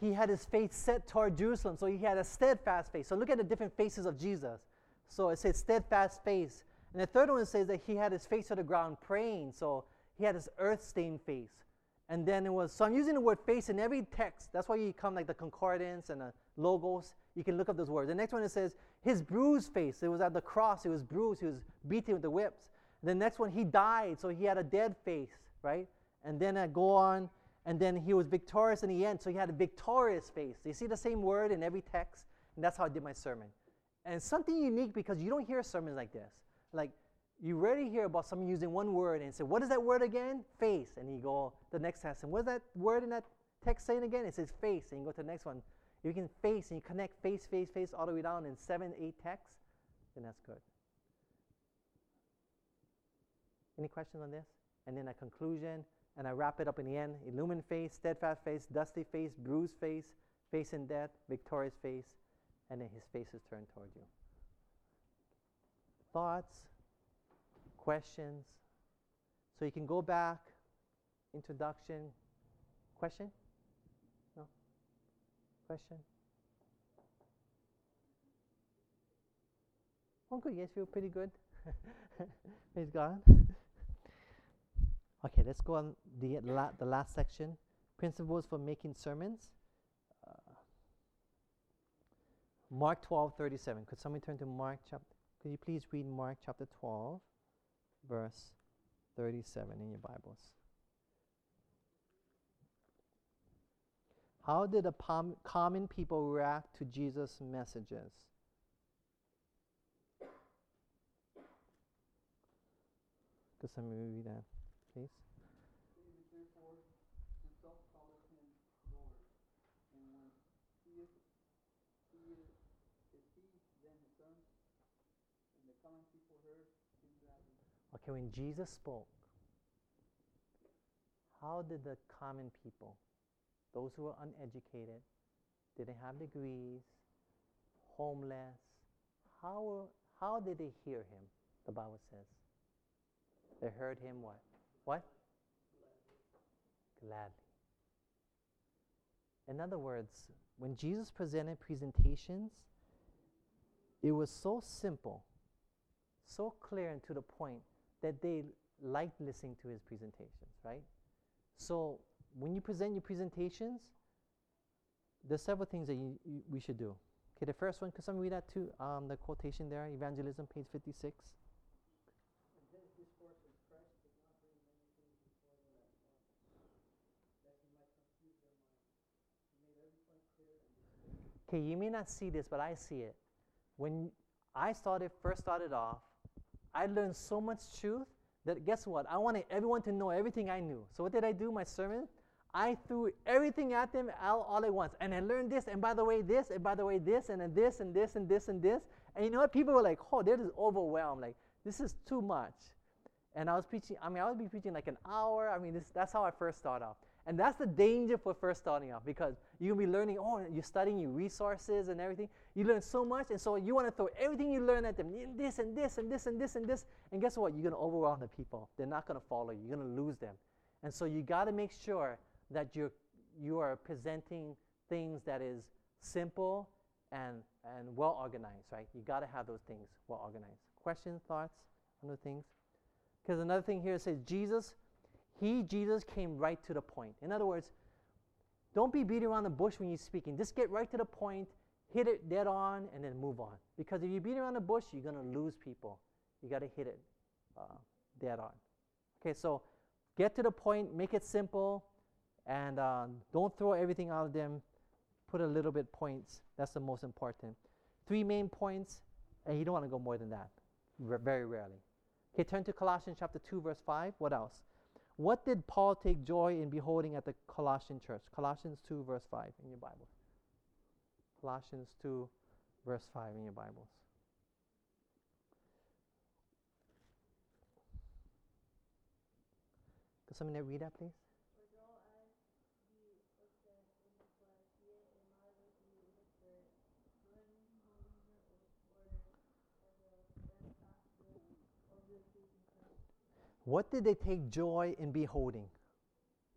A: he had his face set toward Jerusalem, so he had a steadfast face. So look at the different faces of Jesus. So it says steadfast face. And the third one says that he had his face to the ground praying, so he had his earth stained face. And then it was, so I'm using the word face in every text. That's why you come like the concordance and the logos. You can look up those words. The next one it says, his bruised face. It was at the cross. It was bruised. He was beaten with the whips. The next one, he died, so he had a dead face, right? And then I go on, and then he was victorious in the end, so he had a victorious face. You see the same word in every text? And that's how I did my sermon. And something unique because you don't hear sermons like this. Like, you rarely hear about someone using one word and say, What is that word again? Face. And you go the next and what is that word in that text saying again? It says face. And you go to the next one. You can face and you connect face, face, face all the way down in seven, eight texts, then that's good. Any questions on this? And then a conclusion, and I wrap it up in the end. Illumined face, steadfast face, dusty face, bruised face, face in death, victorious face, and then his face is turned toward you. Thoughts, questions. So you can go back, introduction. Question? No? Question? Oh, good. You guys feel pretty good? Praise God. okay, let's go on the, la- the last section principles for making sermons. Uh, Mark 12 37. Could somebody turn to Mark chapter? Could you please read Mark chapter 12, verse 37 in your Bibles? How did the pom- common people react to Jesus' messages? Could somebody read that, please?
B: David therefore himself calleth him Lord. And when he is, he is, is he then his son? And the common people heard him gladly.
A: Okay, when Jesus spoke, how did the common people, those who were uneducated, didn't have degrees, homeless, how, how did they hear him? The Bible says. They heard him what? What? Gladly. In other words, when Jesus presented presentations, it was so simple, so clear and to the point that they liked listening to his presentations, right? So when you present your presentations, there's several things that you, you, we should do. Okay, the first one, could someone read that too? Um, the quotation there, evangelism, page 56.
B: And his discourse of Christ did not bring many things before them at once, that he might confuse their minds. He made every point clear and distinct.
A: Okay, you may not see this, but I see it. When I started, first started off, I learned so much truth that guess what? I wanted everyone to know everything I knew. So what did I do? My sermon, I threw everything at them all, all at once, and I learned this, and by the way, this, and by the way, this, and then this, and this, and this, and this. And you know what? People were like, "Oh, they're just overwhelmed. Like this is too much." And I was preaching. I mean, I would be preaching like an hour. I mean, this, that's how I first started off. And that's the danger for first starting off because you'll be learning, oh, you're studying your resources and everything. You learn so much, and so you want to throw everything you learn at them, "In this and this and this and this and this. And guess what? You're going to overwhelm the people. They're not going to follow you. You're going to lose them. And so you got to make sure that you're you are presenting things that is simple and and well organized, right? You got to have those things well organized. Questions, thoughts, other things. Because another thing here says Jesus, he Jesus came right to the point. In other words, don't be beating around the bush when you're speaking. Just get right to the point, hit it dead on, and then move on. Because if you beat around the bush, you're gonna lose people. You got to hit it uh, dead on. Okay, so get to the point, make it simple, and um, don't throw everything out of them. Put a little bit points. That's the most important. Three main points, and you don't want to go more than that. R- very rarely. Okay, turn to Colossians chapter 2, verse 5. What else? What did Paul take joy in beholding at the Colossian church? Colossians 2, verse 5 in your Bible. Colossians 2, verse 5 in your Bibles. Could somebody read that, please? What did they take joy in beholding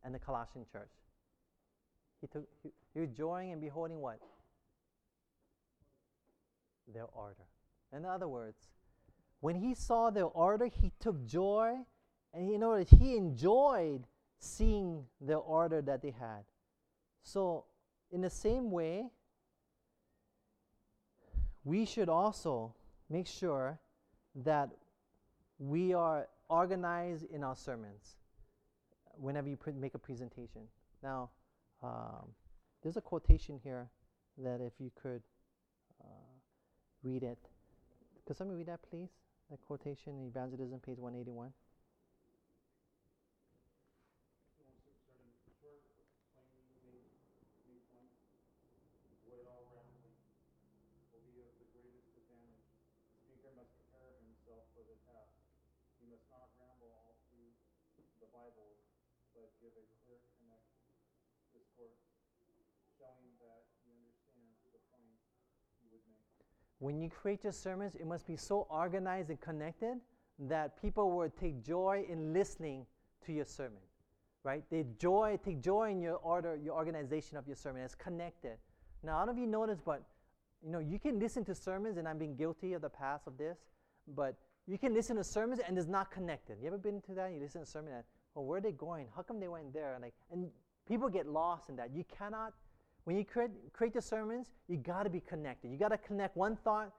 A: in the Colossian church? He took he, he was joying in beholding what? Their order. In other words, when he saw their order, he took joy, and you know he enjoyed seeing the order that they had. So, in the same way, we should also make sure that we are organized in our sermons whenever you make a presentation. Now, um, there's a quotation here that if you could uh, read it. Could somebody read that, please? That quotation Evangelism, page 181.
C: wants to start in short, plainly made, made points. What the Bible, but give a clear connect discourse showing that he understands the point you would make.
A: When you create your sermons, it must be so organized and connected that people will take joy in listening to your sermon, right? They joy, take joy in your order, your organization of your sermon. It's connected. Now, I don't know if you noticed, but you know, you can listen to sermons, and I've been guilty of the past of this, but you can listen to sermons and it's not connected. You ever been to that? You listen to a sermon and, well, where are they going? How come they went there? And like, and people get lost in that. You cannot, when you create, create the sermons, you got to be connected. You got to connect one thought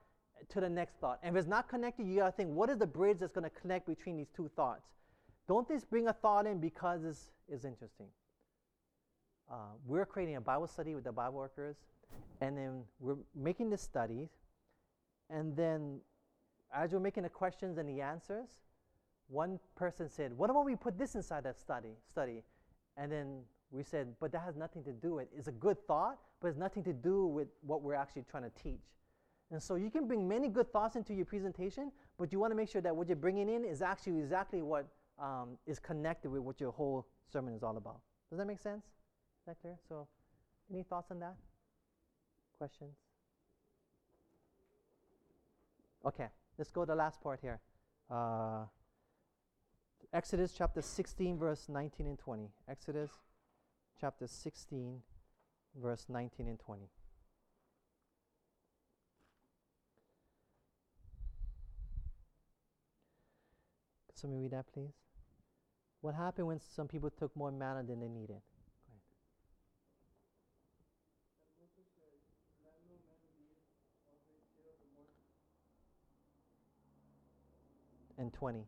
A: to the next thought. And if it's not connected, you got to think, what is the bridge that's going to connect between these two thoughts? Don't just bring a thought in because it's, it's interesting. Uh, we're creating a Bible study with the Bible workers, and then we're making the studies, and then as we're making the questions and the answers, one person said, "What about we put this inside that study?" Study, and then we said, "But that has nothing to do with. It's a good thought, but it's nothing to do with what we're actually trying to teach." And so you can bring many good thoughts into your presentation, but you want to make sure that what you're bringing in is actually exactly what um, is connected with what your whole sermon is all about. Does that make sense? Is that clear? So, any thoughts on that? Questions? Okay, let's go to the last part here. Uh, Exodus chapter 16, verse 19 and 20. Exodus chapter 16, verse 19 and 20. Somebody read that, please. What happened when some people took more manna than they needed? And 20.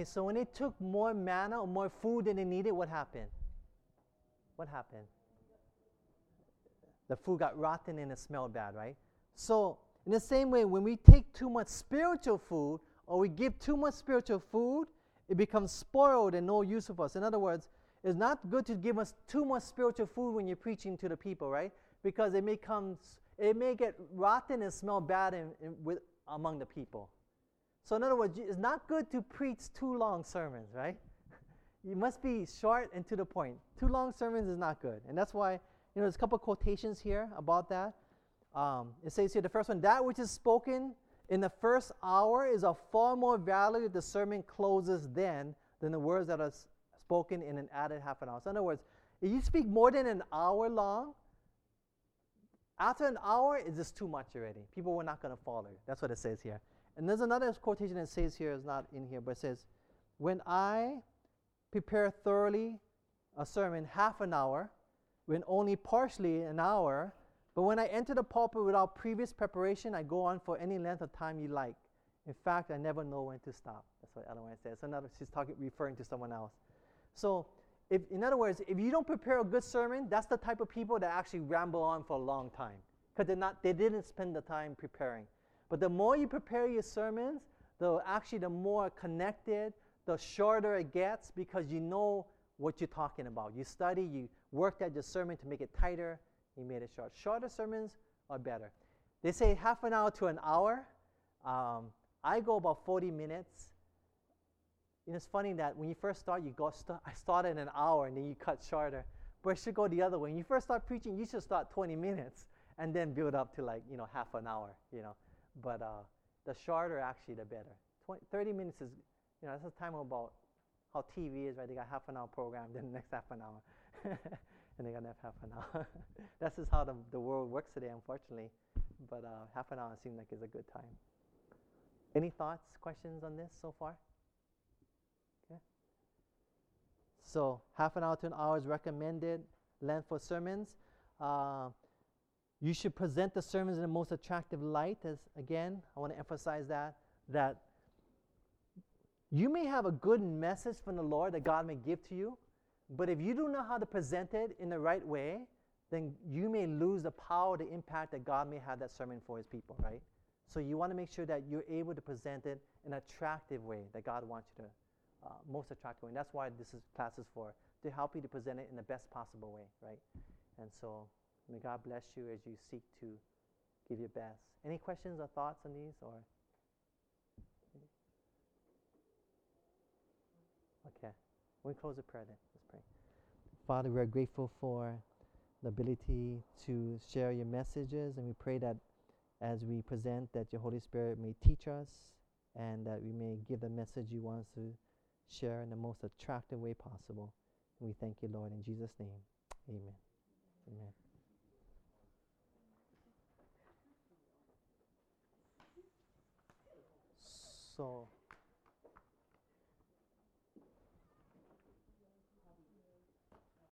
A: Okay, so when they took more manna or more food than they needed, what happened? What happened? The food got rotten and it smelled bad, right? So, in the same way, when we take too much spiritual food or we give too much spiritual food, it becomes spoiled and no use of us. In other words, it's not good to give us too much spiritual food when you're preaching to the people, right? Because it may come, it may get rotten and smell bad in, in, with, among the people. So, in other words, it's not good to preach too long sermons, right? you must be short and to the point. Too long sermons is not good. And that's why, you know, there's a couple quotations here about that. Um, it says here, the first one, that which is spoken in the first hour is of far more value the sermon closes then than the words that are spoken in an added half an hour. So, in other words, if you speak more than an hour long, after an hour, it's just too much already. People were not going to follow. That's what it says here. And there's another quotation that says here, is not in here, but it says, When I prepare thoroughly a sermon half an hour, when only partially an hour, but when I enter the pulpit without previous preparation, I go on for any length of time you like. In fact, I never know when to stop. That's what Ellen White says. Another, she's talking, referring to someone else. So, if, in other words, if you don't prepare a good sermon, that's the type of people that actually ramble on for a long time because they're not, they didn't spend the time preparing. But the more you prepare your sermons, the actually the more connected, the shorter it gets because you know what you're talking about. You study, you worked at your sermon to make it tighter, you made it short. Shorter sermons are better. They say half an hour to an hour. Um, I go about 40 minutes. And it's funny that when you first start, you go, st- I started in an hour and then you cut shorter. But it should go the other way. When you first start preaching, you should start 20 minutes and then build up to like, you know, half an hour, you know but uh, the shorter actually the better. 20, 30 minutes is, you know, that's the time about how TV is, right? They got half an hour program, then the next half an hour, and they got another half an hour. that's just how the, the world works today, unfortunately. But uh, half an hour seems like it's a good time. Any thoughts, questions on this so far? Okay. So half an hour to an hour is recommended length for sermons. Uh, you should present the sermons in the most attractive light, as again, I want to emphasize that, that you may have a good message from the Lord that God may give to you, but if you don't know how to present it in the right way, then you may lose the power, the impact that God may have that sermon for his people, right? So you want to make sure that you're able to present it in an attractive way that God wants you to, uh, most attractive way. And that's why this is class is for, to help you to present it in the best possible way, right? And so may God bless you as you seek to give your best. Any questions or thoughts on these or? Okay. We close the prayer then. Let's pray. Father, we are grateful for the ability to share your messages, and we pray that as we present, that your Holy Spirit may teach us and that we may give the message you want us to share in the most attractive way possible. And we thank you, Lord, in Jesus' name. Amen. Amen. So.